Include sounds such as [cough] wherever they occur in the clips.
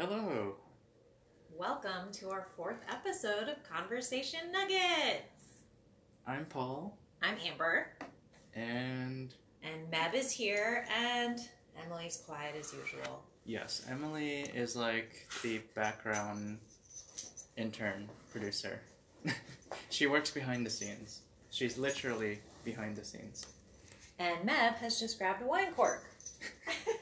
Hello. Welcome to our fourth episode of Conversation Nuggets. I'm Paul, I'm Amber, and and Meb is here, and Emily's quiet as usual. yes, Emily is like the background intern producer. [laughs] she works behind the scenes. She's literally behind the scenes. And Meb has just grabbed a wine cork. [laughs]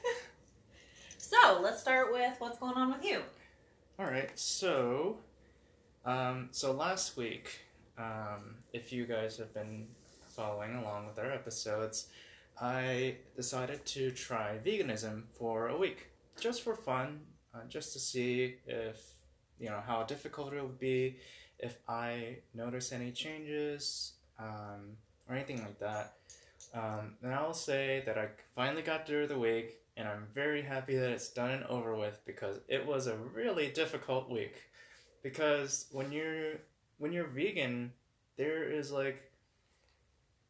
so let's start with what's going on with you. All right, so, um, so last week, um, if you guys have been following along with our episodes, I decided to try veganism for a week, just for fun, uh, just to see if you know how difficult it would be, if I notice any changes, um, or anything like that. Um, and I will say that I finally got through the week, and I'm very happy that it's done and over with because it was a really difficult week. Because when you're when you're vegan, there is like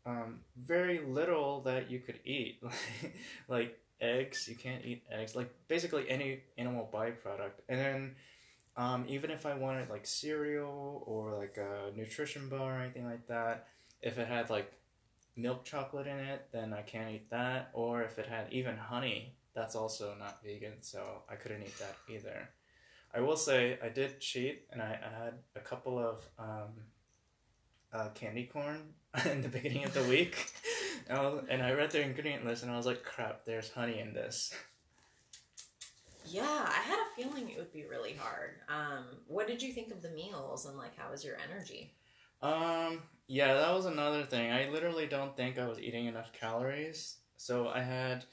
um, very little that you could eat, [laughs] like eggs. You can't eat eggs, like basically any animal byproduct. And then um, even if I wanted like cereal or like a nutrition bar or anything like that, if it had like milk chocolate in it, then I can't eat that. Or if it had even honey, that's also not vegan, so I couldn't eat that either. I will say I did cheat, and I, had a couple of um, uh, candy corn [laughs] in the beginning of the week, [laughs] and I, was, and I read the ingredient list, and I was like, "Crap, there's honey in this." Yeah, I had a feeling it would be really hard. Um, what did you think of the meals and like how was your energy? Um, yeah, that was another thing. I literally don't think I was eating enough calories. So I had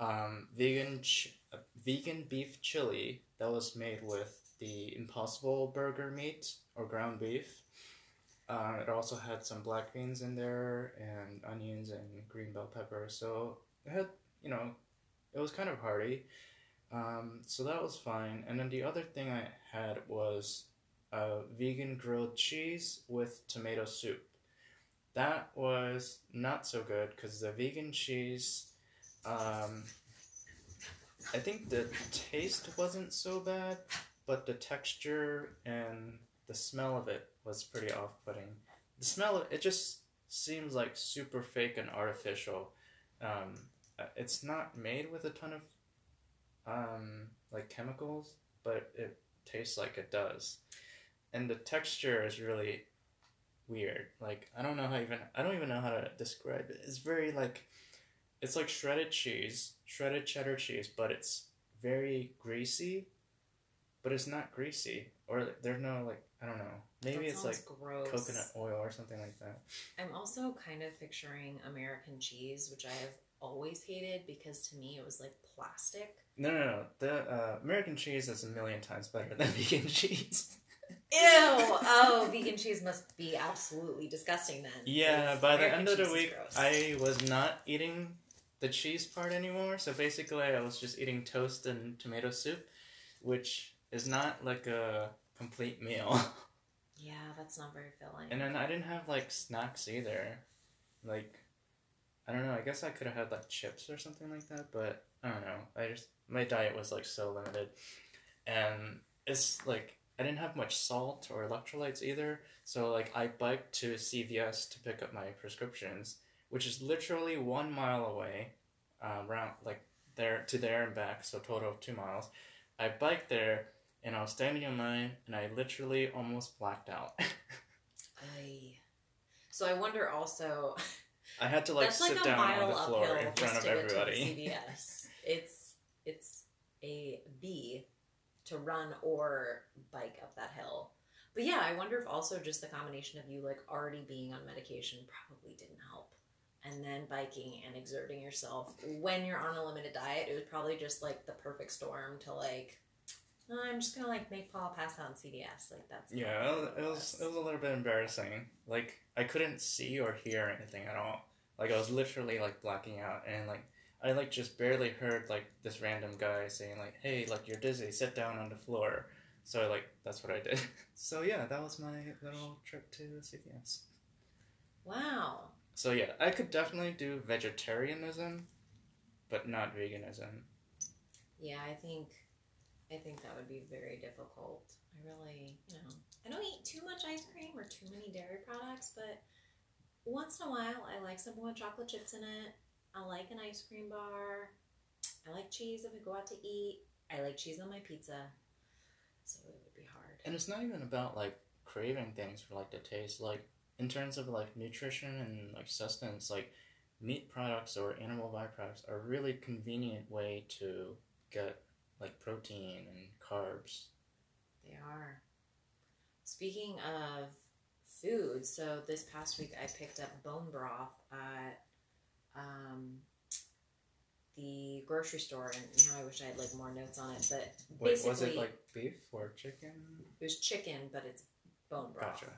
um, vegan ch- uh, vegan beef chili that was made with the Impossible Burger meat or ground beef. Uh, it also had some black beans in there and onions and green bell pepper. So it had, you know, it was kind of hearty. Um, so that was fine. And then the other thing I had was a vegan grilled cheese with tomato soup. That was not so good because the vegan cheese, um, I think the taste wasn't so bad, but the texture and the smell of it was pretty off putting. The smell of it just seems like super fake and artificial. Um, uh, it's not made with a ton of um, like chemicals, but it tastes like it does and the texture is really weird. Like I don't know how even I don't even know how to describe it. It's very like it's like shredded cheese, shredded cheddar cheese, but it's very greasy, but it's not greasy. Or there's no like I don't know. Maybe That it's like gross. coconut oil or something like that. I'm also kind of picturing American cheese, which I have always hated because to me it was like plastic. No, no, no. The uh, American cheese is a million times better than [laughs] vegan cheese. Ew! Oh, vegan cheese must be absolutely disgusting then. Yeah, by the American end of the week, gross. I was not eating the cheese part anymore. So basically, I was just eating toast and tomato soup, which is not like a complete meal. Yeah, that's not very filling. and then I didn't have like snacks either. Like, I don't know. I guess I could have had like chips or something like that, but I don't know. I just my diet was like so limited, and it's like I didn't have much salt or electrolytes either. So like I biked to CVS to pick up my prescriptions, which is literally one mile away, um, around like there to there and back, so total of two miles. I biked there and I was standing in line and I literally almost blacked out. Aye. So I wonder also. [laughs] I had to like that's sit like down on the floor in front of everybody. CVS. it's it's a B to run or bike up that hill. But yeah, I wonder if also just the combination of you like already being on medication probably didn't help. And then biking and exerting yourself when you're on a limited diet, it was probably just like the perfect storm to like, "Oh, I'm just gonna like make Paul pass out in CVS. Like that's Yeah, it was, it was it was a little bit embarrassing. Like I couldn't see or hear anything at all. Like I was literally like blacking out, and like I like just barely heard like this random guy saying like, "Hey, like you're dizzy, sit down on the floor." So like that's what I did. [laughs] So yeah, that was my little trip to CVS. Wow. So yeah, I could definitely do vegetarianism, but not veganism. Yeah, I think I think that would be very difficult. I really, you know, I don't eat too much ice cream or too many dairy products, but once in a while, I like something with chocolate chips in it. I like an ice cream bar. I like cheese if we go out to eat. I like cheese on my pizza. So it would be hard. And it's not even about like craving things for like the taste. Like in terms of like nutrition and like sustenance, like meat products or animal byproducts are a really convenient way to get like protein and carbs. They are. Speaking of food, so this past week I picked up bone broth at um, the grocery store, and now I wish I had like more notes on it. But Wait, was it like beef or chicken? it was chicken, but it's bone broth. Gotcha.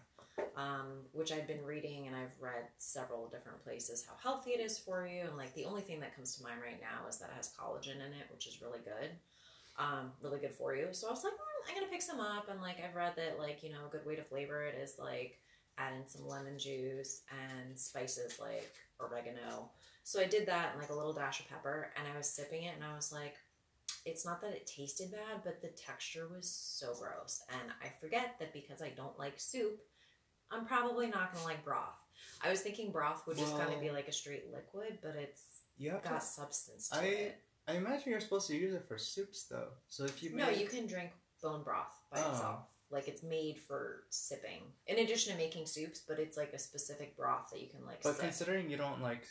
Um, which I've been reading and I've read several different places how healthy it is for you. And like the only thing that comes to mind right now is that it has collagen in it, which is really good, um, really good for you. So I was like, mm, I'm gonna pick some up. And like I've read that like you know a good way to flavor it is like add in some lemon juice and spices like oregano. So I did that and like a little dash of pepper, and I was sipping it, and I was like. It's not that it tasted bad, but the texture was so gross. And I forget that because I don't like soup, I'm probably not gonna like broth. I was thinking broth would just kind of be like a straight liquid, but it's Yeah. got substance to I- it. I imagine you're supposed to use it for soups though. So if you No, you can drink bone broth by Oh. itself. Like it's made for sipping. In addition to making soups, but it's like a specific broth that you can like But sip. considering you don't like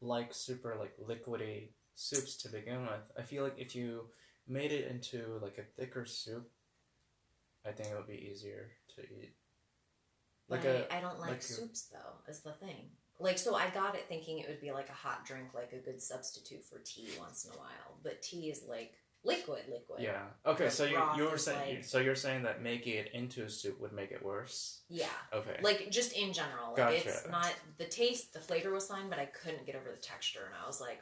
like super like liquidy soups to begin with, I feel like if you made it into like a thicker soup, I think it would be easier to eat. Like But a I don't like like a- soups though, is the thing. Like so I got it thinking it would be like a hot drink, like a good substitute for tea once in a while. But tea is like liquid, liquid. yeah. Okay, so you you were saying like- so you're saying that making it into a soup would make it worse. Yeah. Okay. like just in general like Gotcha. it's not the taste the flavor was fine but i couldn't get over the texture and i was like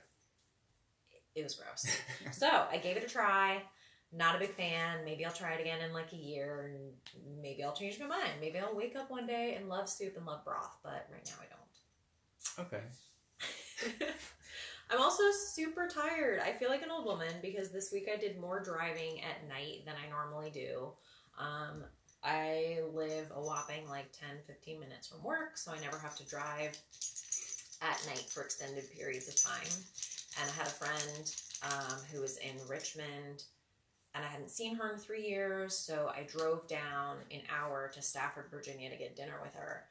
it was gross [laughs] so i gave it a try not a big fan. Maybe i'll try it again in like a year and maybe i'll change my mind. Maybe i'll wake up one day and love soup and love broth but right now i don't. Okay. [laughs] i'm also super tired. I feel like an old woman because this week i did more driving at night than i normally do. Um, I live a whopping like 10, 15 minutes from work, so I never have to drive at night for extended periods of time. And I had a friend um, who was in Richmond, and I hadn't seen her in three years, so I drove down an hour to Stafford, Virginia to get dinner with her.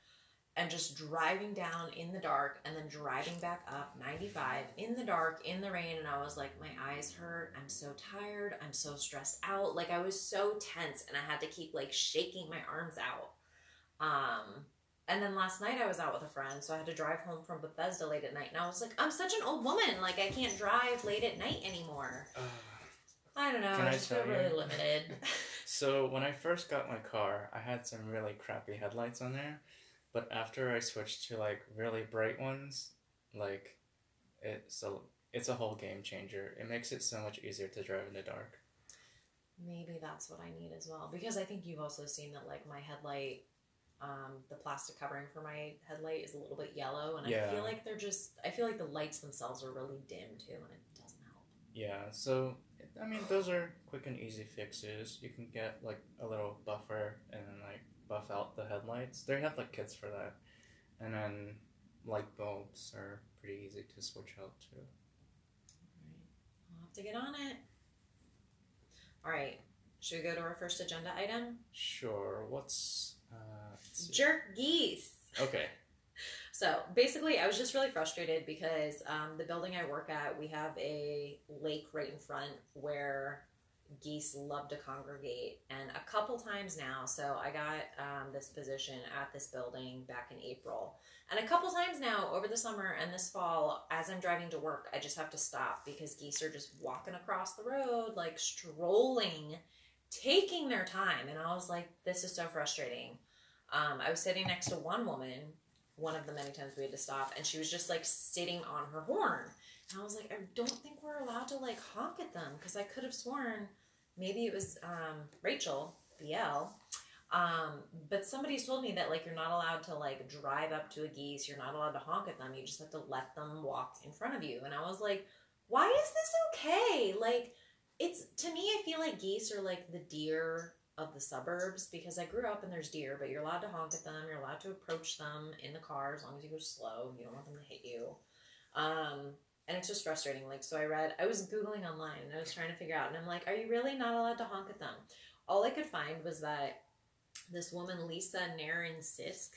And just driving down in the dark and then driving back up 95 in the dark, in the rain. And I was like, my eyes hurt. I'm so tired. I'm so stressed out. Like, I was so tense and I had to keep like shaking my arms out. Um, and then last night I was out with a friend, so I had to drive home from Bethesda late at night. And I was like, I'm such an old woman. Like, I can't drive late at night anymore. [sighs] I don't know. Can I I just feel you? really limited. [laughs] So when I first got my car, I had some really crappy headlights on there, but after I switched to like really bright ones, like it's a it's a whole game changer. It makes it so much easier to drive in the dark. Maybe that's what I need as well. Because I think you've also seen that, like, my headlight, um, the plastic covering for my headlight is a little bit yellow. And I feel like they're just, I feel like the lights themselves are really dim too, and it doesn't help. Yeah, so I mean those are quick and easy fixes. You can get like a little buffer and then like buff out the headlights. They have like kits for that, and then light bulbs are pretty easy to switch out too. Right. I'll have to get on it. All right. Should we go to our first agenda item? Sure. What's uh? Jerk geese. Okay. So basically, I was just really frustrated because um, the building I work at, we have a lake right in front where geese love to congregate. And a couple times now, so I got um, this position at this building back in April. And a couple times now over the summer and this fall, as I'm driving to work, I just have to stop because geese are just walking across the road, like strolling, taking their time. And I was like, this is so frustrating. Um, I was sitting next to one woman one of the many times we had to stop and she was just like sitting on her horn. And i was like i don't think we're allowed to like honk at them because i could have sworn maybe it was um, rachel bl um, but somebody's told me that like you're not allowed to like drive up to a geese you're not allowed to honk at them you just have to let them walk in front of you. And i was like why is this okay? Like It's to me, I feel like geese are like the deer of the suburbs because I grew up and there's deer, but you're allowed to honk at them. You're allowed to approach them in the car as long as you go slow. You don't want them to hit you. Um, and it's just frustrating. Like, so I read, I was Googling online and I was trying to figure out, and I'm like, are you really not allowed to honk at them? All I could find was that this woman, Lisa Nairn Sisk,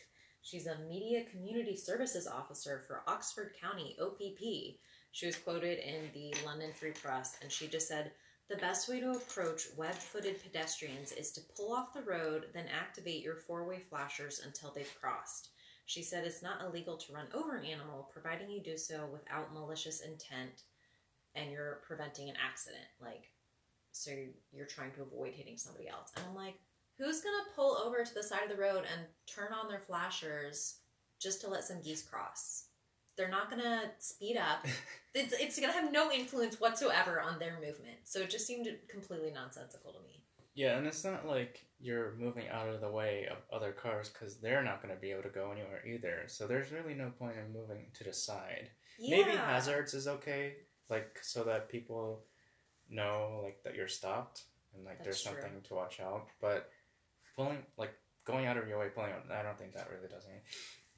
she's a media community services officer for Oxford County, OPP. She was quoted in the London Free Press, and she just said, the best way to approach web footed pedestrians is to pull off the road, then activate your four way flashers until they've crossed. She said it's not illegal to run over an animal, providing you do so without malicious intent and you're preventing an accident. Like, so you're trying to avoid hitting somebody else. And I'm like, who's gonna pull over to the side of the road and turn on their flashers just to let some geese cross? They're not gonna speed up. [laughs] it's, it's gonna have no influence whatsoever on their movement. So it just seemed completely nonsensical to me. Yeah, and it's not like you're moving out of the way of other cars because they're not going to be able to go anywhere either. So there's really no point in moving to the side. Yeah. Maybe hazards is okay, like so that people know like that you're stopped and like there's That's true. something to watch out. But pulling like going out of your way pulling out, I don't think that really does anything.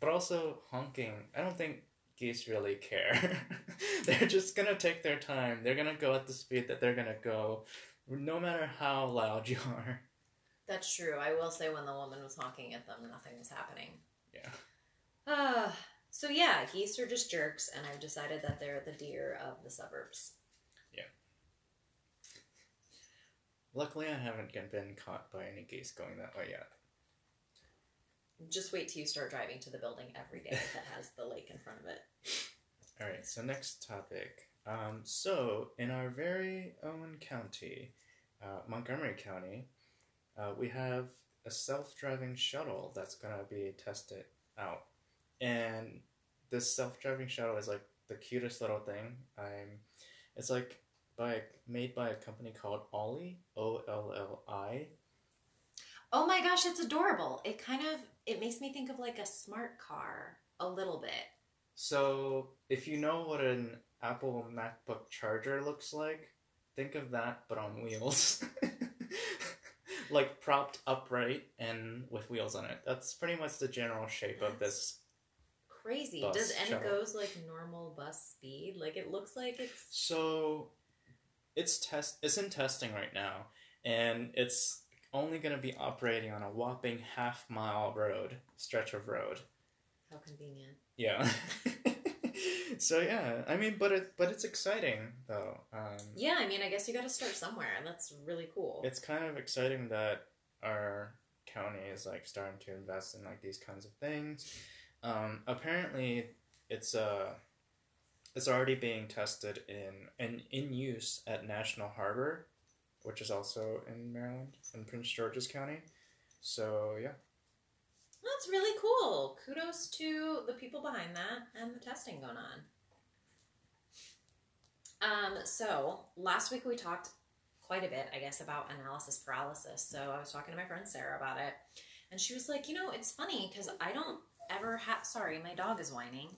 But also honking, I don't think geese really care. [laughs] they're just gonna take their time. They're gonna go at the speed that they're gonna go, no matter how loud you are. That's true. I will say when the woman was honking at them, nothing was happening. Yeah. Uh, so yeah, geese are just jerks, and I've decided that they're the deer of the suburbs. Yeah. Luckily, I haven't been caught by any geese going that way yet. Just wait till you start driving to the building every day that [laughs] has the lake in front of it. All right, so next topic. Um, so, in our very own county, uh, Montgomery County, uh, we have a self driving shuttle that's going to be tested out. And this self driving shuttle is like the cutest little thing. I'm, it's like by made by a company called Olli, O L L I. Oh my gosh, it's adorable. It kind of it makes me think of like a smart car a little bit. So, if you know what an Apple MacBook charger looks like, think of that but on wheels. [laughs] like propped upright and with wheels on it. That's pretty much the general shape of this. Crazy. Does and it goes like normal bus speed? Like it looks like it's So, it's test it's in testing right now and it's only going to be operating on a whopping half mile road, stretch of road. how convenient. Yeah. [laughs] so yeah, I mean, but it but it's exciting though. Um, Yeah, I mean, I guess you got to start somewhere, and that's really cool. it's kind of exciting that our county is like starting to invest in like these kinds of things. Um, apparently, it's uh, it's already being tested in and in use at National Harbor, which is also in Maryland in Prince George's County. So yeah, That's really cool. Kudos to the people behind that and the testing going on. Um, so last week we talked quite a bit, I guess, about analysis paralysis. So I was talking to my friend Sarah about it, and she was like, you know, it's funny because I don't ever have. Sorry, my dog is whining.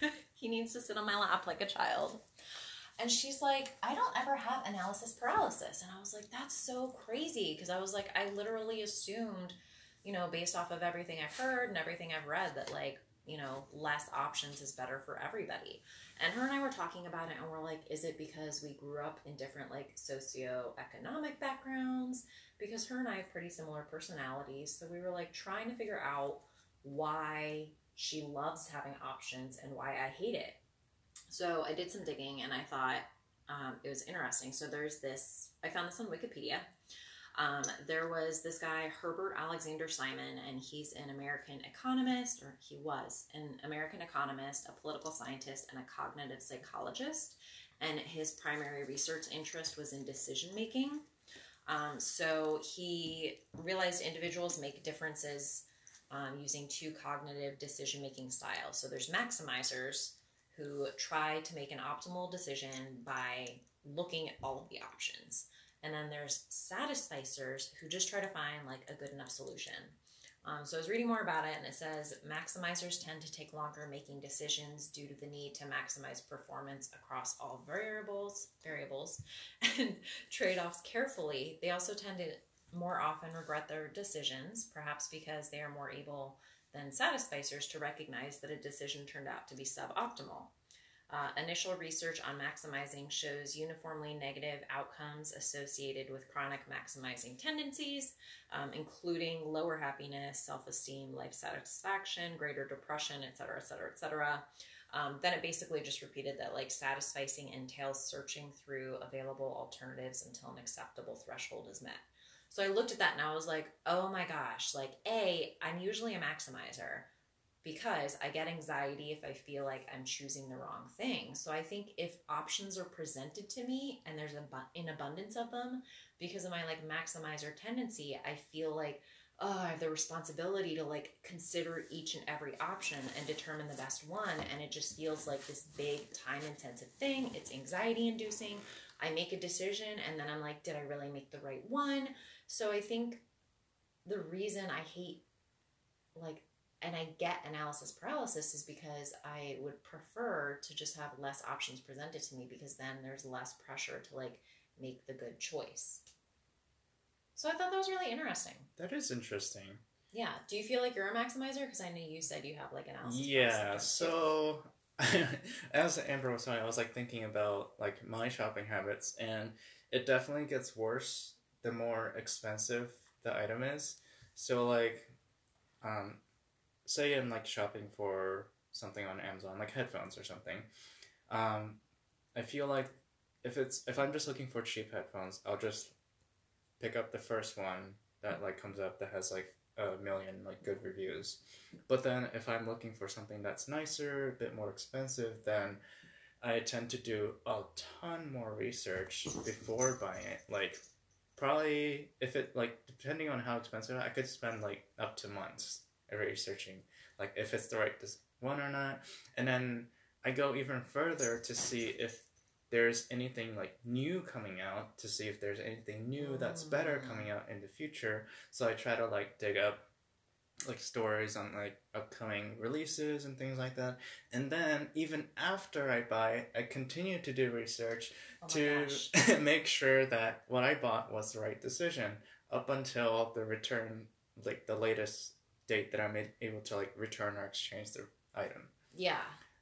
[laughs] he needs to sit on my lap like a child. And she's like, I don't ever have analysis paralysis. And I was like, that's so crazy. Because I was like, I literally assumed you know, based off of everything I've heard and everything I've read, that like, you know, less options is better for everybody. And her and I were talking about it, and we're like, is it because we grew up in different like socioeconomic backgrounds? Because her and I have pretty similar personalities. So we were like trying to figure out why she loves having options and why I hate it. So I did some digging and I thought um, it was interesting. So there's this, I found this on Wikipedia. Um, there was this guy, Herbert Alexander Simon, and he's an American economist, or he was an American economist, a political scientist, and a cognitive psychologist. And his primary research interest was in decision making. Um, so he realized individuals make differences um, using two cognitive decision making styles. So there's maximizers who try to make an optimal decision by looking at all of the options. And then there's satisficers who just try to find like a good enough solution. Um, so I was reading more about it, and it says maximizers tend to take longer making decisions due to the need to maximize performance across all variables, variables, [laughs] and trade-offs carefully. They also tend to more often regret their decisions, perhaps because they are more able than satisficers to recognize that a decision turned out to be suboptimal. Uh, initial research on maximizing shows uniformly negative outcomes associated with chronic maximizing tendencies, um, including lower happiness, self esteem, life satisfaction, greater depression, et cetera, et cetera, et cetera. Um, then it basically just repeated that like satisficing entails searching through available alternatives until an acceptable threshold is met. So I looked at that and I was like, oh my gosh, like, A, I'm usually a maximizer because I get anxiety if I feel like I'm choosing the wrong thing. So I think if options are presented to me and there's an abundance of them, because of my like maximizer tendency, I feel like oh, I have the responsibility to like consider each and every option and determine the best one. And it just feels like this big time intensive thing. It's anxiety inducing. I make a decision and then I'm like, did I really make the right one? So I think the reason I hate like and I get analysis paralysis is because I would prefer to just have less options presented to me because then there's less pressure to like make the good choice. So I thought that was really interesting. That is interesting. Yeah. Do you feel like you're a maximizer? Because I know you said you have like analysis. Yeah. So [laughs] as Amber was saying, I was like thinking about like my shopping habits, and it definitely gets worse the more expensive the item is. So like, um, say I'm like shopping for something on Amazon, like headphones or something. Um, I feel like if it's if I'm just looking for cheap headphones, I'll just pick up the first one that like comes up that has like a million like good reviews. But then if I'm looking for something that's nicer, a bit more expensive, then I tend to do a ton more research before buying it. Like probably if it like depending on how expensive I could spend like up to months researching like if it's the right one or not. And then I go even further to see if there's anything like new coming out to see if there's anything new that's better coming mm. out in the future. So I try to like dig up like stories on like upcoming releases and things like that. And then even after I buy, I continue to do research oh to [laughs] make sure that what I bought was the right decision up until the return, like the latest date that I'm able to like return or exchange the item. Yeah.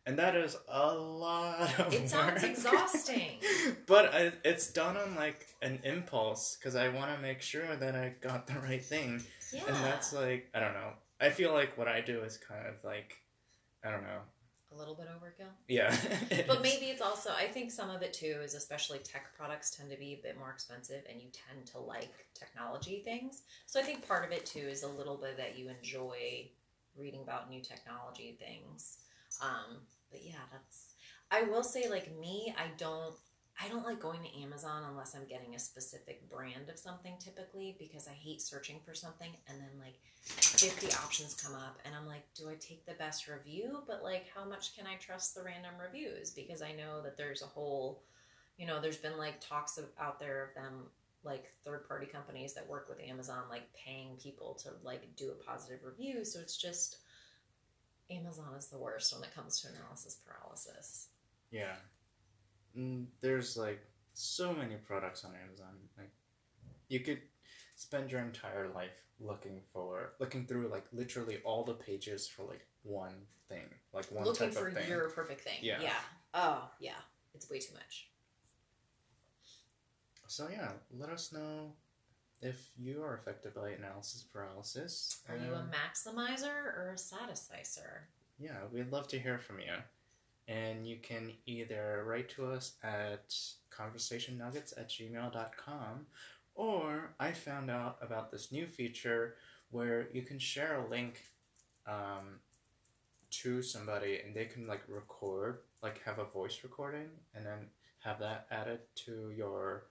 And that is a lot of It sounds work. [laughs] exhausting. but I, it's done on like an impulse because I want to make sure that I got the right thing. Yeah. And that's like, I don't know. I feel like what I do is kind of like, I don't know. A little bit overkill. Yeah. [laughs] but maybe [laughs] it's also, I think some of it too is especially tech products tend to be a bit more expensive and you tend to like technology things. So I think part of it too is a little bit that you enjoy reading about new technology things. Um, but yeah, that's. I will say, like me, I don't. I don't like going to Amazon unless I'm getting a specific brand of something typically because I hate searching for something and then like 50 options come up and I'm like, do I take the best review? But like, how much can I trust the random reviews? Because I know that there's a whole, you know, there's been like talks of, out there of them like third party companies that work with Amazon like paying people to like do a positive review. So it's just Amazon is the worst when it comes to analysis paralysis. Yeah. Mm, there's like so many products on Amazon. Like you could spend your entire life looking for looking through like literally all the pages for like one thing, like one looking type for of thing. your perfect thing. Yeah. Yeah. Oh, yeah. It's way too much. So yeah, let us know if you are affected by analysis paralysis. Are you a maximizer or a satisficer? Yeah, we'd love to hear from you. And you can either write to us at conversationnuggets at gmail.com or I found out about this new feature where you can share a link um, to somebody and they can like record, like have a voice recording and then have that added to your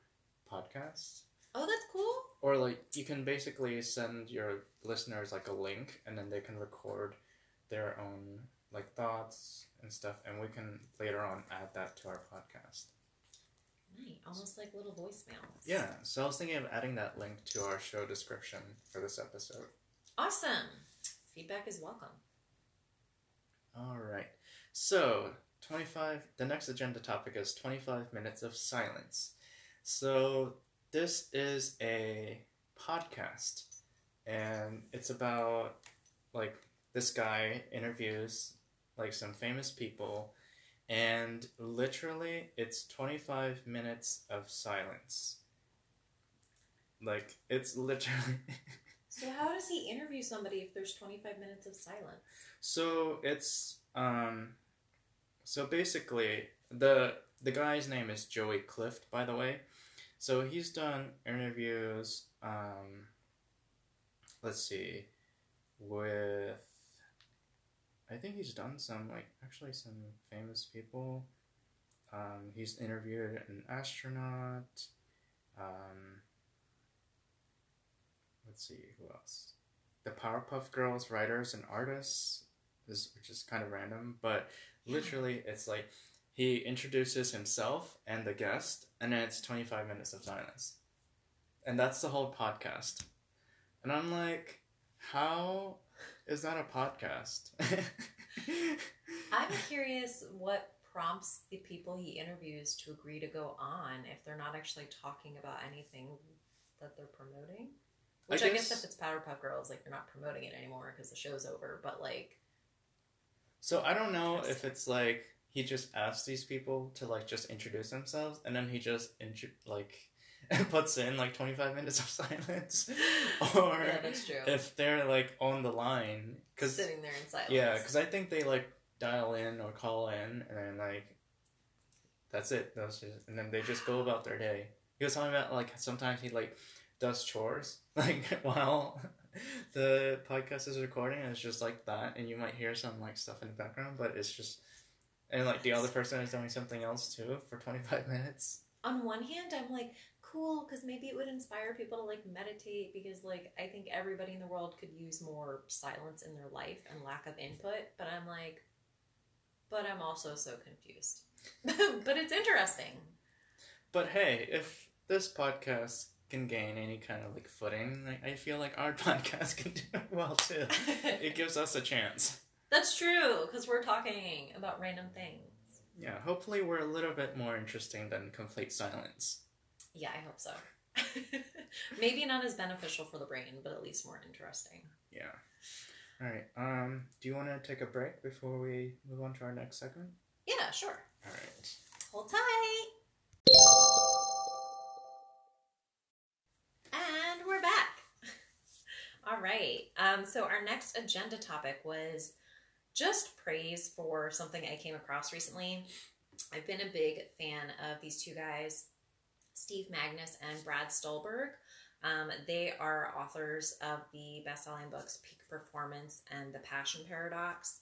podcast. Oh, that's cool. Or like you can basically send your listeners like a link and then they can record their own like thoughts and stuff and we can later on add that to our podcast. Neat. Almost like little voicemails. Yeah, so I was thinking of adding that link to our show description for this episode. Awesome. Feedback is welcome. All right. So, 25 the next agenda topic is 25 minutes of silence. So, this is a podcast and it's about like this guy interviews like some famous people and literally it's 25 minutes of silence. Like it's literally [laughs] So how does he interview somebody if there's 25 minutes of silence? So it's um so basically the the guy's name is Joey Clift by the way. So he's done interviews um let's see with I think he's done some like actually some famous people. Um, he's interviewed an astronaut. Um, let's see who else. The Powerpuff Girls writers and artists, is which is kind of random, but literally it's like he introduces himself and the guest, and then it's twenty five minutes of silence, and that's the whole podcast. And I'm like, how is that a podcast? [laughs] I'm curious what prompts the people he interviews to agree to go on if they're not actually talking about anything that they're promoting. Which I guess, guess- if it's Powerpuff Girls, like they're not promoting it anymore because the show's over. But like, So I don't know if it's like he just asks these people to like just introduce themselves, and then he just intro- like [laughs] puts in like twenty five minutes of silence, [laughs] [laughs] or yeah, that's true. if they're like on the line, because Sitting there in silence. yeah, because I think they like dial in or call in, and then like that's it. That's just, and then they just go about their day. He was talking about like sometimes he like does chores like while the podcast is recording, and it's just like that, and you might hear some like stuff in the background, but it's just and like the other person is doing something else too for twenty five minutes. on one hand i'm like cool because maybe it would inspire people to like meditate because like i think everybody in the world could use more silence in their life and lack of input but i'm like but i'm also so confused [laughs] but it's interesting But hey, if this podcast can gain any kind of like footing, like I feel like our [laughs] podcast can do well too. It gives us a chance. that's true because we're talking about random things Yeah, hopefully we're a little bit more interesting than complete silence. Yeah i hope so [laughs] maybe not as beneficial for the brain but at least more interesting Yeah. All right. Um, do you want to take a break before we move on to our next segment? yeah sure All right. Hold tight. And we're back. [laughs] All right. Um, so our next agenda topic was just praise for something I came across recently. I've been a big fan of these two guys, Steve Magness and Brad Stulberg. Um, they are authors of the best-selling books Peak Performance and The Passion Paradox.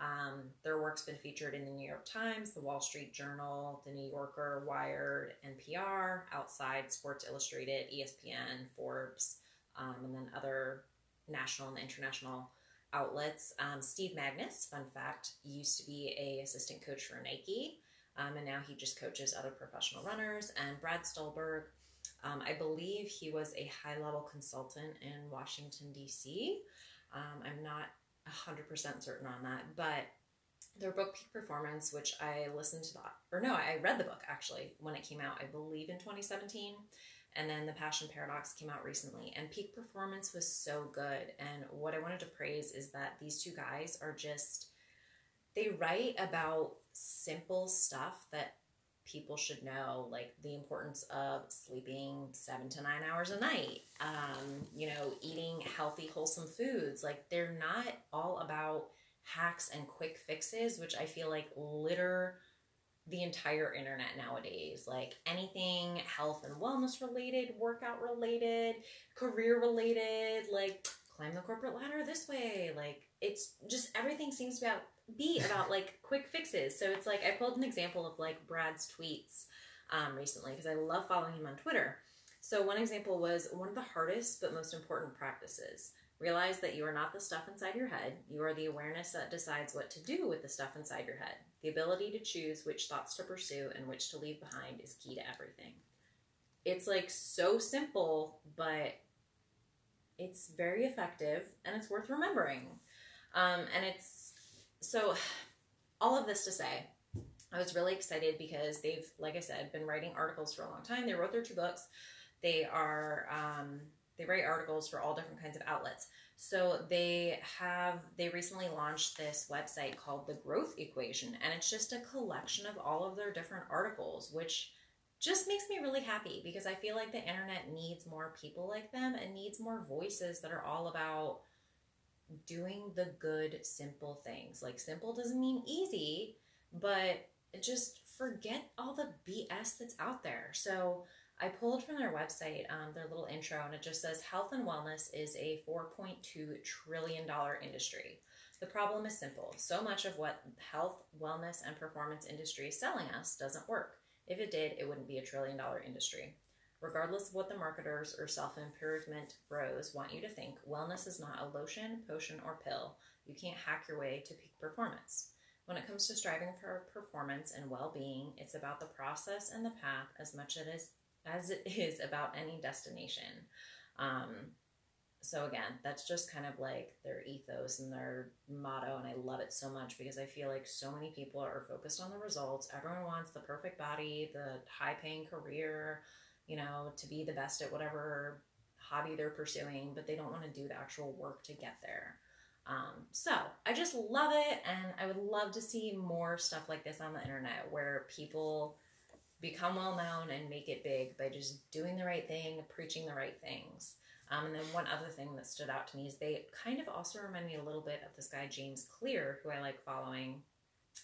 Um, their work's been featured in the New York Times, the Wall Street Journal, the New Yorker, Wired, NPR, Outside, Sports Illustrated, ESPN, Forbes, um, and then other national and international outlets. Um, Steve Magness, fun fact, used to be a assistant coach for Nike, um, and now he just coaches other professional runners. And Brad Stulberg, um, I believe he was a high-level consultant in Washington D.C. Um, I'm not 100% certain on that, but their book Peak Performance, which I listened to the, or no, I read the book actually when it came out, I believe in 2017. And then The Passion Paradox came out recently, and Peak Performance was so good. And what I wanted to praise is that these two guys are just, they write about simple stuff that people should know, like the importance of sleeping seven to nine hours a night, um, you know, eating healthy, wholesome foods. Like they're not all about hacks and quick fixes, which I feel like litter the entire internet nowadays. Like anything health and wellness related, workout related, career related, like climb the corporate ladder this way. Like it's just everything seems to about be about like [laughs] quick fixes. So it's like I pulled an example of like Brad's tweets um, recently because I love following him on Twitter. So one example was one of the hardest but most important practices. Realize that you are not the stuff inside your head. You are the awareness that decides what to do with the stuff inside your head. The ability to choose which thoughts to pursue and which to leave behind is key to everything. It's like so simple, but it's very effective and it's worth remembering. Um, and it's so [sighs] all of this to say, I was really excited because they've, like I said, been writing articles for a long time. They wrote their two books. They are um, they write articles for all different kinds of outlets. So they have they recently launched this website called the Growth Equation, and it's just a collection of all of their different articles, which just makes me really happy because I feel like the internet needs more people like them and needs more voices that are all about doing the good, simple things. Like, simple doesn't mean easy, but just forget all the BS that's out there. So, I pulled from their website um, their little intro, and it just says health and wellness is a $4.2 trillion industry. The problem is simple. So much of what health, wellness, and performance industry is selling us doesn't work. If it did, it wouldn't be a trillion dollar industry. Regardless of what the marketers or self improvement bros want you to think, wellness is not a lotion, potion, or pill. You can't hack your way to peak performance. When it comes to striving for performance and well being, it's about the process and the path as much as, as it is about any destination. Um, so again, that's just kind of like their ethos and their motto, and I love it so much because I feel like so many people are focused on the results. Everyone wants the perfect body, the high paying career, you know, to be the best at whatever hobby they're pursuing, but they don't want to do the actual work to get there. Um, so I just love it, and I would love to see more stuff like this on the internet where people become well known and make it big by just doing the right thing, preaching the right things. Um, and then one other thing that stood out to me is they kind of also remind me a little bit of this guy James Clear, who I like following,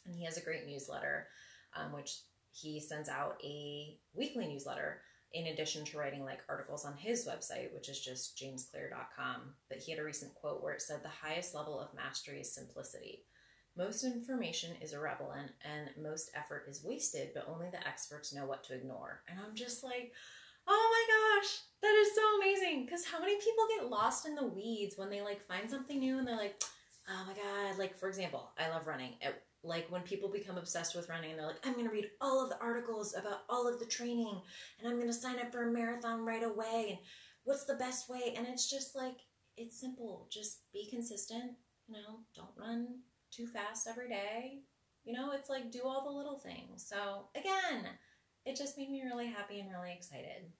and he has a great newsletter, um, which he sends out a weekly newsletter in addition to writing like articles on his website, which is just jamesclear.com. But he had a recent quote where it said, The highest level of mastery is simplicity. Most information is irrelevant and most effort is wasted, but only the experts know what to ignore. And I'm just like, oh my gosh, that is so amazing. Because how many people get lost in the weeds when they like find something new and they're like, oh my god, like for example, I love running. It, like when people become obsessed with running and they're like, I'm going to read all of the articles about all of the training and I'm going to sign up for a marathon right away and what's the best way? And it's just like, it's simple. Just be consistent, you know, don't run too fast every day. You know, it's like do all the little things. So, again, it just made me really happy and really excited.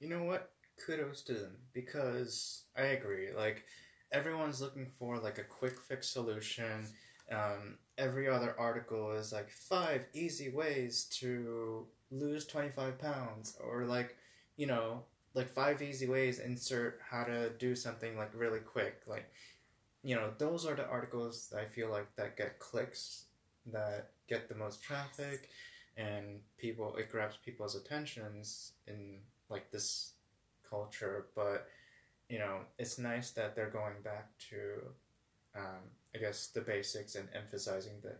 You know what? Kudos to them because I agree. Like everyone's looking for like a quick fix solution. Um, every other article is like five easy ways to lose 25 pounds or like you know like five easy ways insert how to do something like really quick like you know those are the articles i feel like that get clicks that get the most traffic and people it grabs people's attentions in like this culture but you know it's nice that they're going back to um, i guess the basics and emphasizing the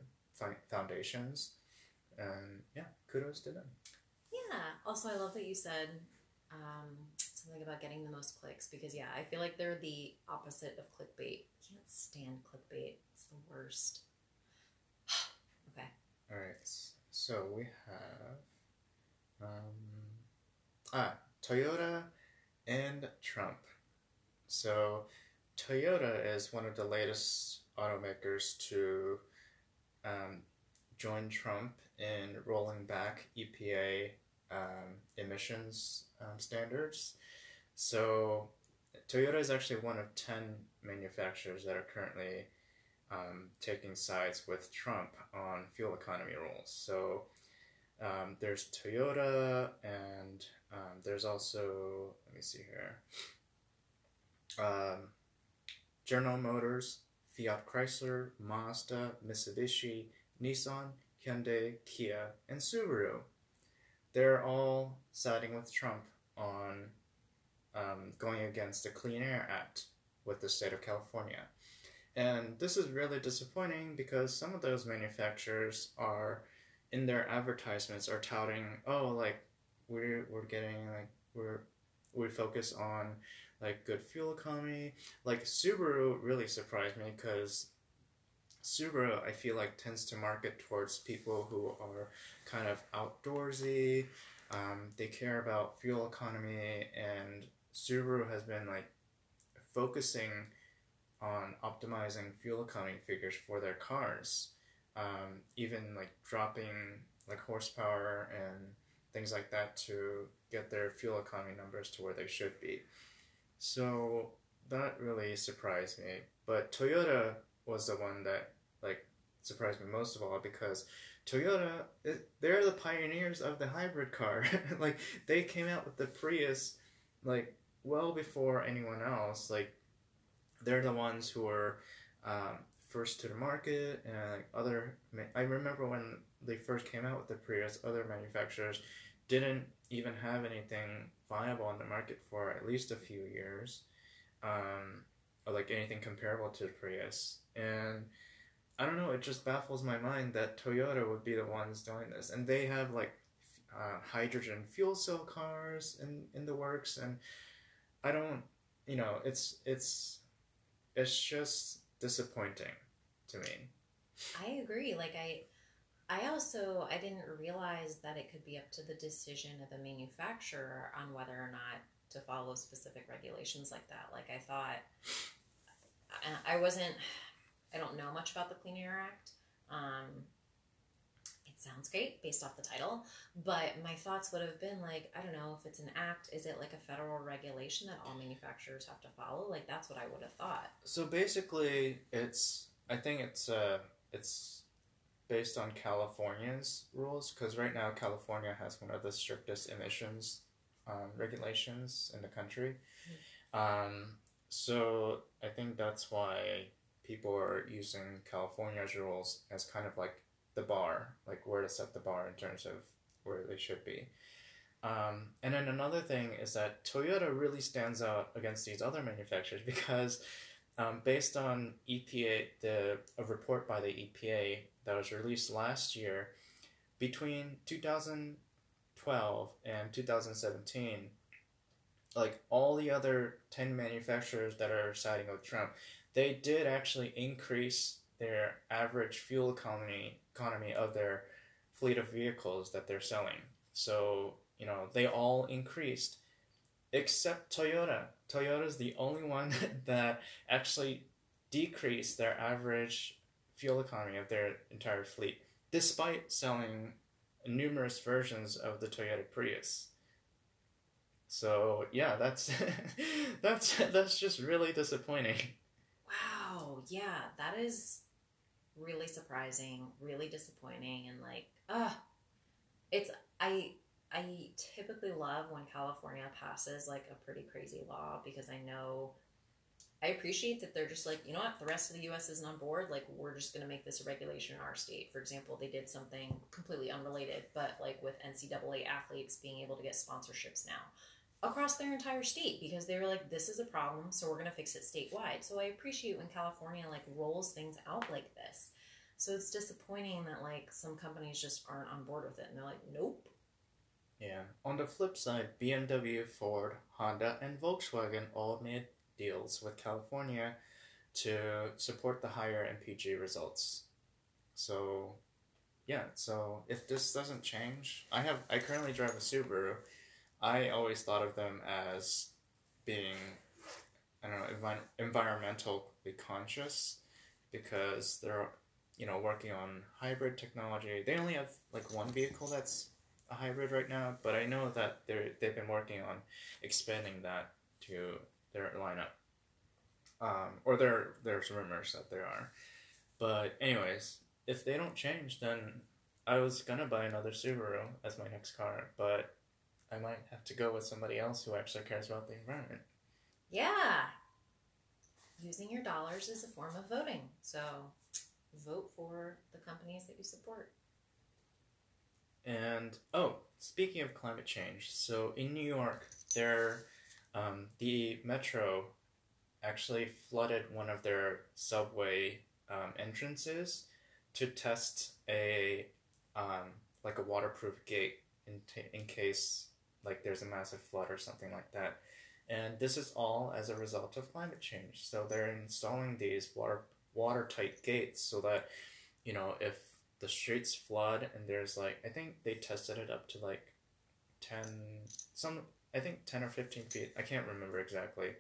foundations and yeah kudos to them. Yeah also i love that you said um, something about getting the most clicks because yeah i feel like they're the opposite of clickbait. I can't stand clickbait. It's the worst. [sighs] Okay. All right so we have um, ah Toyota and Trump. So Toyota is one of the latest automakers to um, join Trump in rolling back EPA um, emissions um, standards. So Toyota is actually one of 10 manufacturers that are currently um, taking sides with Trump on fuel economy rules. So um, there's Toyota, and um, there's also let me see here. Um, General Motors, Fiat Chrysler, Mazda, Mitsubishi, Nissan, Hyundai, Kia, and Subaru. They're all siding with Trump on um, going against the Clean Air Act with the state of California. And this is really disappointing because some of those manufacturers are in their advertisements are touting, oh, like we're we're getting like we're we focus on like good fuel economy. Like Subaru really surprised me because Subaru I feel like tends to market towards people who are kind of outdoorsy. Um, they care about fuel economy, and Subaru has been like focusing on optimizing fuel economy figures for their cars, um, even like dropping like horsepower and things like that to get their fuel economy numbers to where they should be. So that really surprised me. But Toyota was the one that like surprised me most of all because Toyota they're the pioneers of the hybrid car. [laughs] like they came out with the Prius like well before anyone else. Like they're the ones who are um, first to the market and like other I remember when they first came out with the Prius other manufacturers didn't even have anything viable on the market for at least a few years um, or like anything comparable to the Prius. And I don't know it just baffles my mind that Toyota would be the ones doing this. And they have like uh, hydrogen fuel cell cars in, in the works. And I don't you know it's it's it's just disappointing to me. I agree. Like I I also I didn't realize that it could be up to the decision of the manufacturer on whether or not to follow specific regulations like that. Like I thought I wasn't I don't know much about the Clean Air Act. Um, sounds great based off the title, but my thoughts would have been like, I don't know if it's an act, is it like a federal regulation that all manufacturers have to follow? Like that's what I would have thought. So basically, it's I think it's uh it's based on California's rules because right now California has one of the strictest emissions um, regulations in the country. Mm-hmm. Um, so I think that's why people are using California's rules as kind of like the bar, like where to set the bar in terms of where they should be. Um, and then another thing is that Toyota really stands out against these other manufacturers [laughs] because, um, based on EPA, the a report by the EPA that was released last year, between 2012 and 2017, like all the other 10 manufacturers that are siding with Trump, they did actually increase their average fuel economy economy of their fleet of vehicles that they're selling. So, you know, they all increased except Toyota. Toyota is the only one [laughs] that actually decreased their average fuel economy of their entire fleet despite selling numerous versions of the Toyota Prius. So, yeah, that's [laughs] that's that's just really disappointing. Wow, yeah, that is really surprising, really disappointing, and like, ah, it's I I typically love when California passes like a pretty crazy law because I know I appreciate that they're just like, you know what, the rest of the US isn't on board. Like, we're just to make this a regulation in our state. For example, they did something completely unrelated, but like with NCAA athletes being able to get sponsorships now across their entire state because they were like, this is a problem, so we're going to fix it statewide. So I appreciate when California like rolls things out like this. So it's disappointing that like some companies just aren't on board with it and they're like, nope. Yeah. On the flip side, BMW, Ford, Honda, and Volkswagen all made deals with California to support the higher MPG results. So, yeah. So if this doesn't change, I have I currently drive a Subaru I always thought of them as being, I don't know, envi- environmentally conscious because they're, you know, working on hybrid technology. They only have like one vehicle that's a hybrid right now, but I know that they're they've been working on expanding that to their lineup. Um, or there there's rumors that there are, but anyways, if they don't change, then I was gonna buy another Subaru as my next car, but I might have to go with somebody else who actually cares about the environment. Yeah. Using your dollars is a form of voting. So vote for the companies that you support. And oh, speaking of climate change, so in New York, there, um, the metro actually flooded one of their subway um, entrances to test a um, like a waterproof gate in t- in case like there's a massive flood or something like that. And this is all as a result of climate change. So they're installing these water watertight gates so that you know if the streets flood and there's like I think they tested it up to like ten some I think ten or fifteen feet I can't remember exactly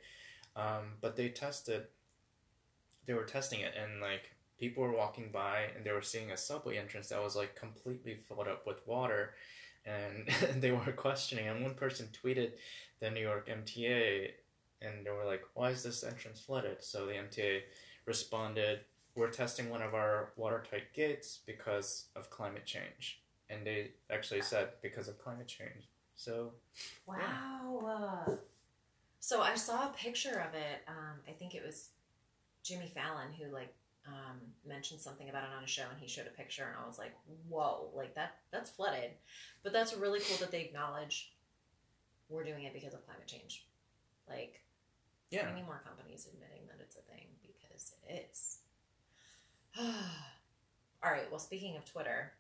Um, but they tested, they were testing it, and like people were walking by and they were seeing a subway entrance that was like completely filled up with water, and [laughs] they were questioning. And one person tweeted the New York MTA, and they were like, "Why is this entrance flooded?" So the MTA responded, "We're testing one of our watertight gates because of climate change." And they actually said because of climate change. So Wow. Uh, so I saw a picture of it. Um, I think it was Jimmy Fallon who like um, mentioned something about it on a show, and he showed a picture, and I was like, "Whoa! Like that? That's flooded." But that's really cool that they acknowledge we're doing it because of climate change. Like, yeah, need more companies admitting that it's a thing because it is. [sighs] All right. Well, speaking of Twitter,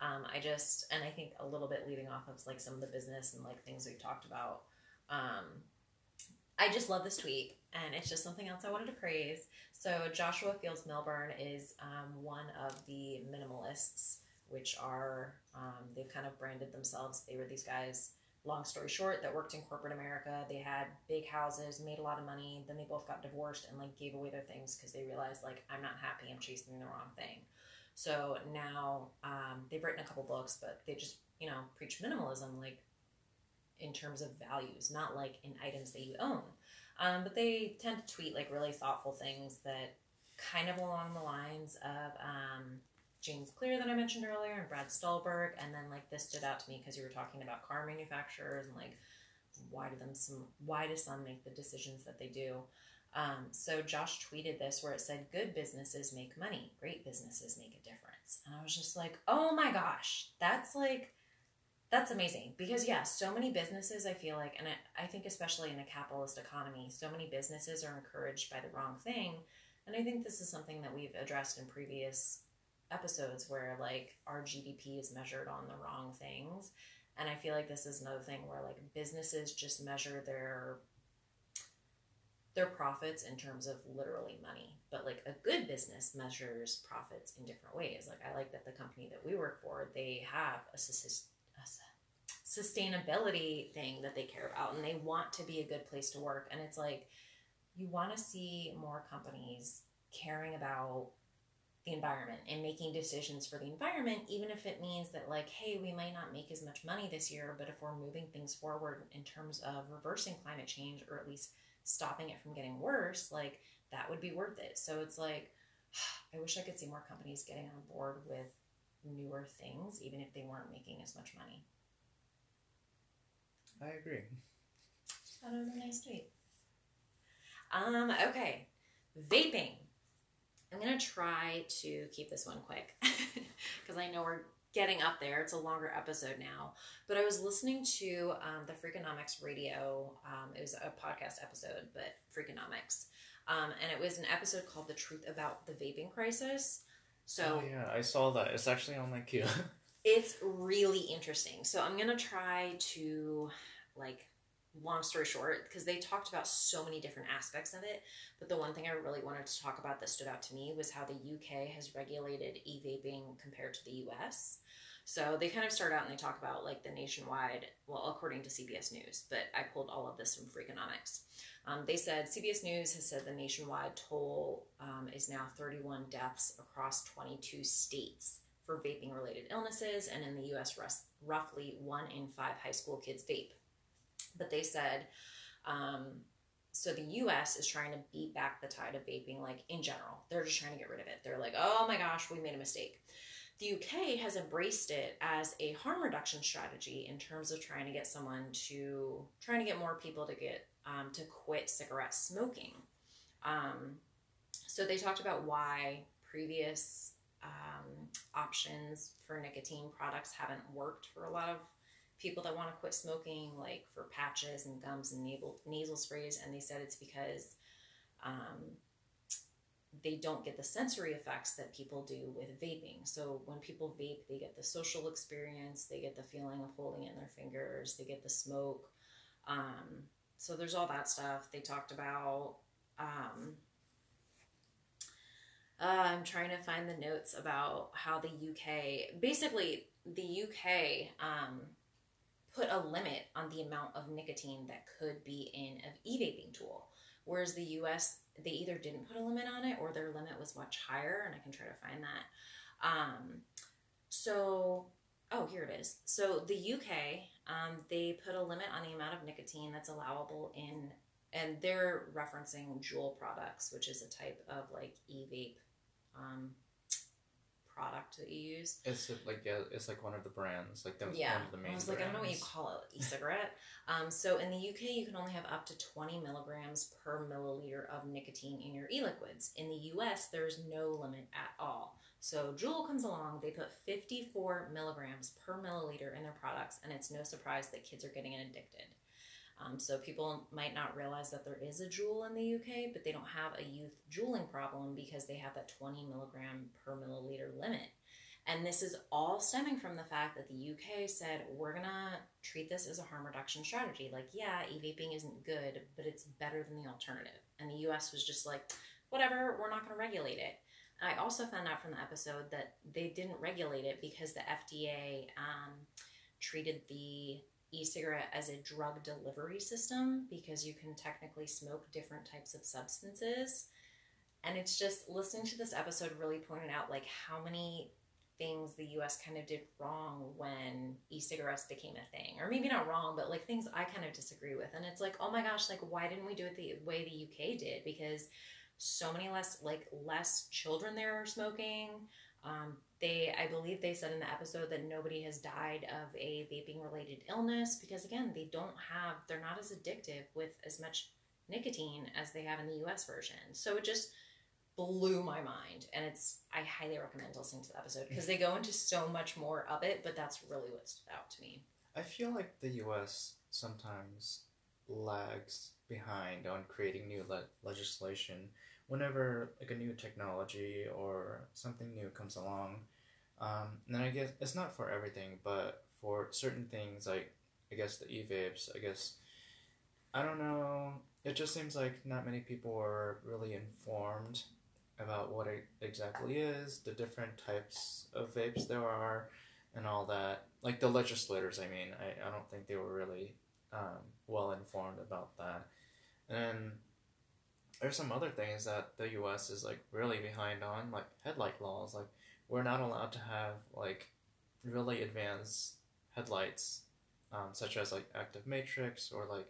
um, I just and I think a little bit leading off of like some of the business and like things we've talked about. Um, I just love this tweet, and it's just something else I wanted to praise. So Joshua Fields Millburn is um, one of the minimalists, which are um, they've kind of branded themselves. They were these guys. Long story short, that worked in corporate America. They had big houses, made a lot of money. Then they both got divorced and like gave away their things because they realized like I'm not happy. I'm chasing the wrong thing. So now um, they've written a couple books, but they just you know preach minimalism like in terms of values, not like in items that you own. Um, but they tend to tweet like really thoughtful things that kind of along the lines of um, James Clear that I mentioned earlier and Brad Stulberg. And then like this stood out to me because you were talking about car manufacturers and like why do them some why do some make the decisions that they do. Um, so Josh tweeted this where it said, "Good businesses make money. Great businesses make a difference." And I was just like, "Oh my gosh, that's like." That's amazing because yeah, so many businesses I feel like, and I, I think especially in a capitalist economy, so many businesses are encouraged by the wrong thing, and I think this is something that we've addressed in previous episodes where like our GDP is measured on the wrong things, and I feel like this is another thing where like businesses just measure their their profits in terms of literally money, but like a good business measures profits in different ways. Like I like that the company that we work for, they have a sustainability thing that they care about and they want to be a good place to work. And it's like you want to see more companies caring about the environment and making decisions for the environment even if it means that like hey we might not make as much money this year but if we're moving things forward in terms of reversing climate change or at least stopping it from getting worse like that would be worth it. So it's like [sighs] i wish i could see more companies getting on board with newer things even if they weren't making as much money I agree. That was a nice tweet. Um, okay. Vaping. I'm gonna try to keep this one quick [laughs] because I know we're getting up there. It's a longer episode now. But I was listening to um, the Freakonomics radio. Um, it was a podcast episode, but Freakonomics. Um, and it was an episode called The Truth About the Vaping Crisis. So oh, yeah, I saw that. It's actually on my queue. [laughs] it's really interesting. So I'm gonna try to like long story short, because they talked about so many different aspects of it. But the one thing I really wanted to talk about that stood out to me was how the UK has regulated e vaping compared to the US. So they kind of start out and they talk about like the nationwide, well, according to CBS News, but I pulled all of this from Freakonomics. Um, they said CBS News has said the nationwide toll um, is now 31 deaths across 22 states for vaping related illnesses, and in the US, roughly one in five high school kids vape. But they said, um, so the US is trying to beat back the tide of vaping, like in general. They're just trying to get rid of it. They're like, oh my gosh, we made a mistake. The UK has embraced it as a harm reduction strategy in terms of trying to get someone to trying to get more people to get um, to quit cigarette smoking. Um, so they talked about why previous um, options for nicotine products haven't worked for a lot of people that want to quit smoking, like for patches and gums and nasal, nasal sprays, and they said it's because um, they don't get the sensory effects that people do with vaping. So when people vape, they get the social experience, they get the feeling of holding it in their fingers, they get the smoke. Um, so there's all that stuff. They talked about. Um, uh, I'm trying to find the notes about how the UK, basically, the UK um, put a limit on the amount of nicotine that could be in an e-vaping tool, Whereas the US, they either didn't put a limit on it or their limit was much higher, and I can try to find that. Um, so, oh, here it is. So the UK, um, they put a limit on the amount of nicotine that's allowable in, and they're referencing Juul products, which is a type of like e vape um, product that you use. It's like yeah, it's like one of the brands, like the yeah, one of the main. I was like, I don't know what you call it, e-cigarette. [laughs] um, so in the UK, you can only have up to 20 milligrams per milliliter of nicotine in your e-liquids. In the US, there's no limit at all. So Juul comes along, they put 54 milligrams per milliliter in their products, and it's no surprise that kids are getting addicted. Um, so people might not realize that there is a Juul in the UK, but they don't have a youth juuling problem because they have that 20 milligram per milliliter limit. And this is all stemming from the fact that the UK said, we're going to treat this as a harm reduction strategy. Like, yeah, e vaping isn't good, but it's better than the alternative. And the US was just like, whatever, we're not going to regulate it. I also found out from the episode that they didn't regulate it because the FDA um, treated the e cigarette as a drug delivery system because you can technically smoke different types of substances. And it's just listening to this episode really pointed out like how many things the US kind of did wrong when e-cigarettes became a thing. Or maybe not wrong, but like things I kind of disagree with. And it's like, "Oh my gosh, like why didn't we do it the way the UK did?" Because so many less like less children there are smoking. Um, they, I believe, they said in the episode that nobody has died of a vaping related illness because again, they don't have, they're not as addictive with as much nicotine as they have in the U.S. version. So it just blew my mind, and it's I highly recommend listening to the episode because they go into so much more of it. But that's really what stood out to me. I feel like the U.S. sometimes lags behind on creating new le- legislation whenever like a new technology or something new comes along. Um, and I guess it's not for everything, but for certain things like I guess the e-vapes, I guess I don't know. It just seems like not many people are really informed about what it exactly is, the different types of vapes there are, and all that. Like the legislators, I mean, I, I don't think they were really um, well informed about that. And there's some other things that the U.S. is like really behind on, like headlight laws. Like we're not allowed to have like really advanced headlights, um, such as like active matrix or like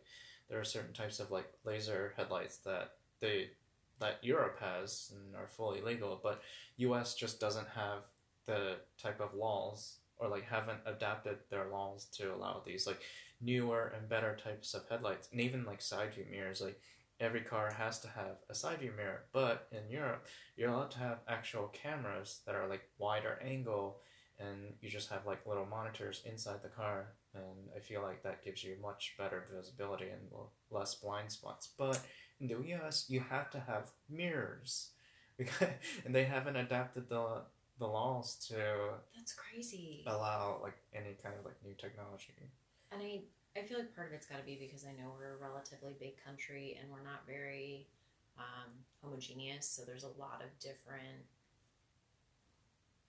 there are certain types of like laser headlights that they that Europe has and are fully legal, but U.S. just doesn't have the type of laws or like haven't adapted their laws to allow these like newer and better types of headlights and even like side view mirrors like every car has to have a side view mirror. But in europe you're allowed to have actual cameras that are like wider angle and you just have like little monitors inside the car and i feel like that gives you much better visibility and less blind spots. But in the us you have to have mirrors [laughs] because and they haven't adapted the the laws to That's crazy. allow like any kind of like new technology. And I, I feel like part of it's got to be because I know we're a relatively big country and we're not very um, homogeneous. So there's a lot of different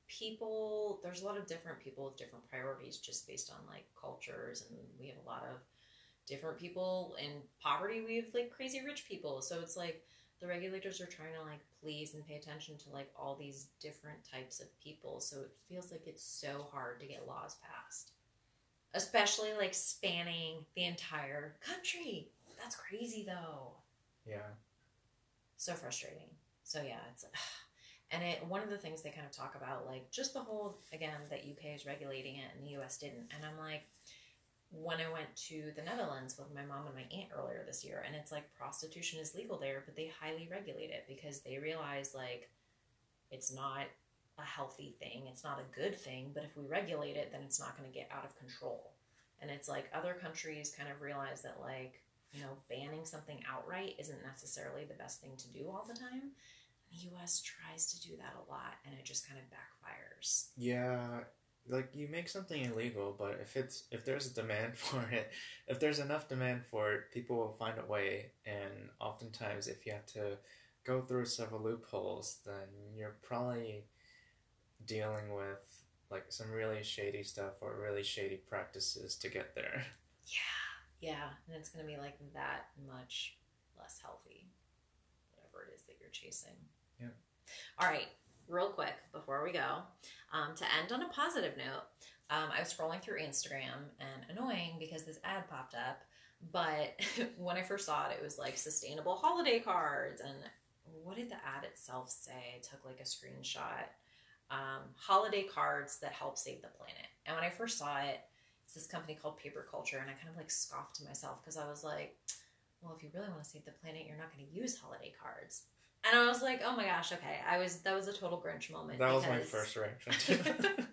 people. There's a lot of different people with different priorities just based on like cultures, and we have a lot of different people in poverty. We have like crazy rich people. So it's like the regulators are trying to like please and pay attention to like all these different types of people. So it feels like it's so hard to get laws passed especially like spanning the entire country. That's crazy though. yeah So frustrating. So yeah, it's and it one of the things they kind of talk about like just the whole again that UK is regulating it and the US didn't. And I'm like when I went to the Netherlands with my mom and my aunt earlier this year and it's like prostitution is legal there, but they highly regulate it because they realize like it's not a healthy thing. It's not a good thing, but if we regulate it, then it's not going to get out of control. And it's like other countries kind of realize that, like, you know, banning something outright isn't necessarily the best thing to do all the time. The US tries to do that a lot and it just kind of backfires. Yeah, like you make something illegal, but if it's if there's a demand [laughs] for it, if there's enough demand for it, people will find a way. And oftentimes, if you have to go through several loopholes, then you're probably dealing with like some really shady stuff or really shady practices to get there. Yeah. Yeah. And it's going to be like that much less healthy, whatever it is that you're chasing. Yeah. All right, real quick before we go, um, to end on a positive note, um, I was scrolling through Instagram and annoying because this ad popped up. But [laughs] when I first saw it, it was like sustainable holiday cards. And what did the ad itself say? I took like a screenshot. Um, holiday cards that help save the planet. And when I first saw it, it's this company called Paper Culture. And I kind of like scoffed to myself because I was like, well, if you really want to save the planet, you're not going to use holiday cards. And I was like, oh my gosh, okay. I was, that was a total Grinch moment. That was my first reaction. [laughs]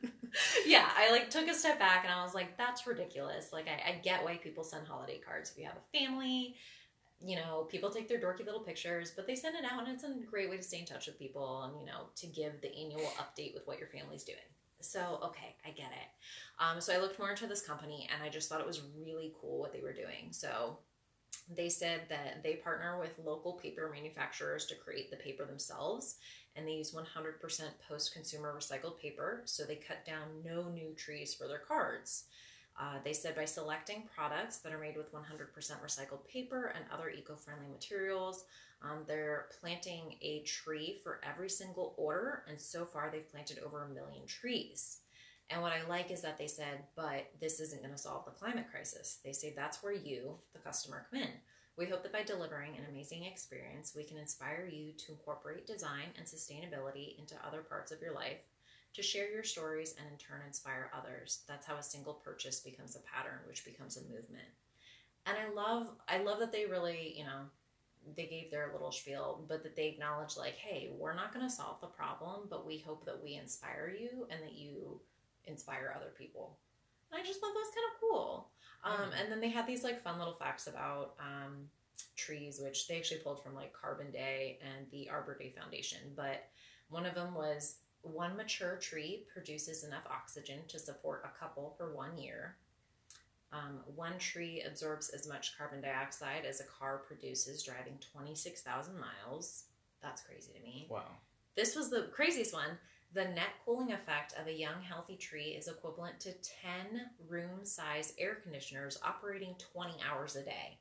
[laughs] yeah, I like took a step back and I was like, that's ridiculous. Like, I, I get why people send holiday cards. If you have a family, you know, people take their dorky little pictures, but they send it out and it's a great way to stay in touch with people and, you know, to give the annual update with what your family's doing. So, okay, I get it. Um, so I looked more into this company and I just thought it was really cool what they were doing. So they said that they partner with local paper manufacturers to create the paper themselves and they use 100% post consumer recycled paper. So they cut down no new trees for their cards. Uh, they said by selecting products that are made with 100% recycled paper and other eco friendly materials, um, they're planting a tree for every single order. And so far, they've planted over a million trees. And what I like is that they said, but this isn't going to solve the climate crisis. They say that's where you, the customer, come in. We hope that by delivering an amazing experience, we can inspire you to incorporate design and sustainability into other parts of your life, to share your stories and in turn inspire others. That's how a single purchase becomes a pattern, which becomes a movement. And I love I love that they really, you know, they gave their little spiel, but that they acknowledge like, hey, we're not going to solve the problem, but we hope that we inspire you and that you inspire other people. And I just thought that was kind of cool. Um, and then they had these like fun little facts about um, trees, which they actually pulled from like Carbon Day and the Arbor Day Foundation. But one of them was one mature tree produces enough oxygen to support a couple for one year. Um, one tree absorbs as much carbon dioxide as a car produces driving 26,000 miles. That's crazy to me. wow. This was the craziest one. The net cooling effect of a young, healthy tree is equivalent to 10 room size air conditioners operating 20 hours a day.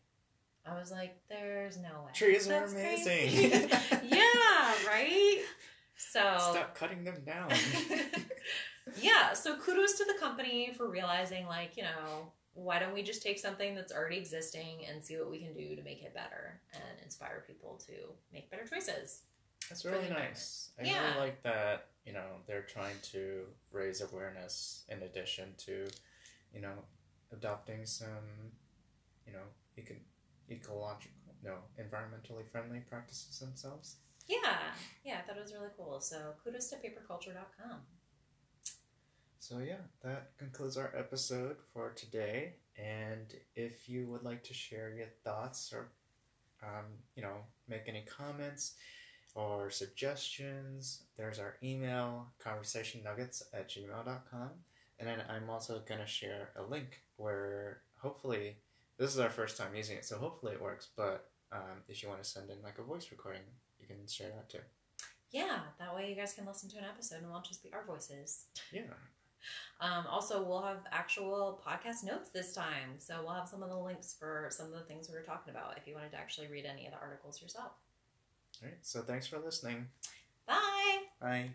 I was like, there's no way. Trees are That's amazing. [laughs] yeah, right? [laughs] So, Stop cutting them down. [laughs] yeah, so kudos to the company for realizing, like, you know, why don't we just take something that's already existing and see what we can do to make it better and inspire people to make better choices? That's really nice. I Yeah. really like that, you know, they're trying to raise awareness in addition to, you know, adopting some, you know, eco- ecological, no, environmentally friendly practices themselves. Yeah, yeah, I thought it was really cool. So kudos to paperculture.com. So yeah, that concludes our episode for today. And if you would like to share your thoughts or, um, you know, make any comments or suggestions, there's our email, conversationnuggets at gmail.com. And then I'm also going to share a link where hopefully, this is our first time using it, so hopefully it works. But um, if you want to send in like a voice recording, you can share that too. Yeah, that way you guys can listen to an episode and it won't just be our voices. [laughs] Yeah. Um, also, we'll have actual podcast notes this time. So we'll have some of the links for some of the things we were talking about if you wanted to actually read any of the articles yourself. All right. So thanks for listening. Bye! Bye.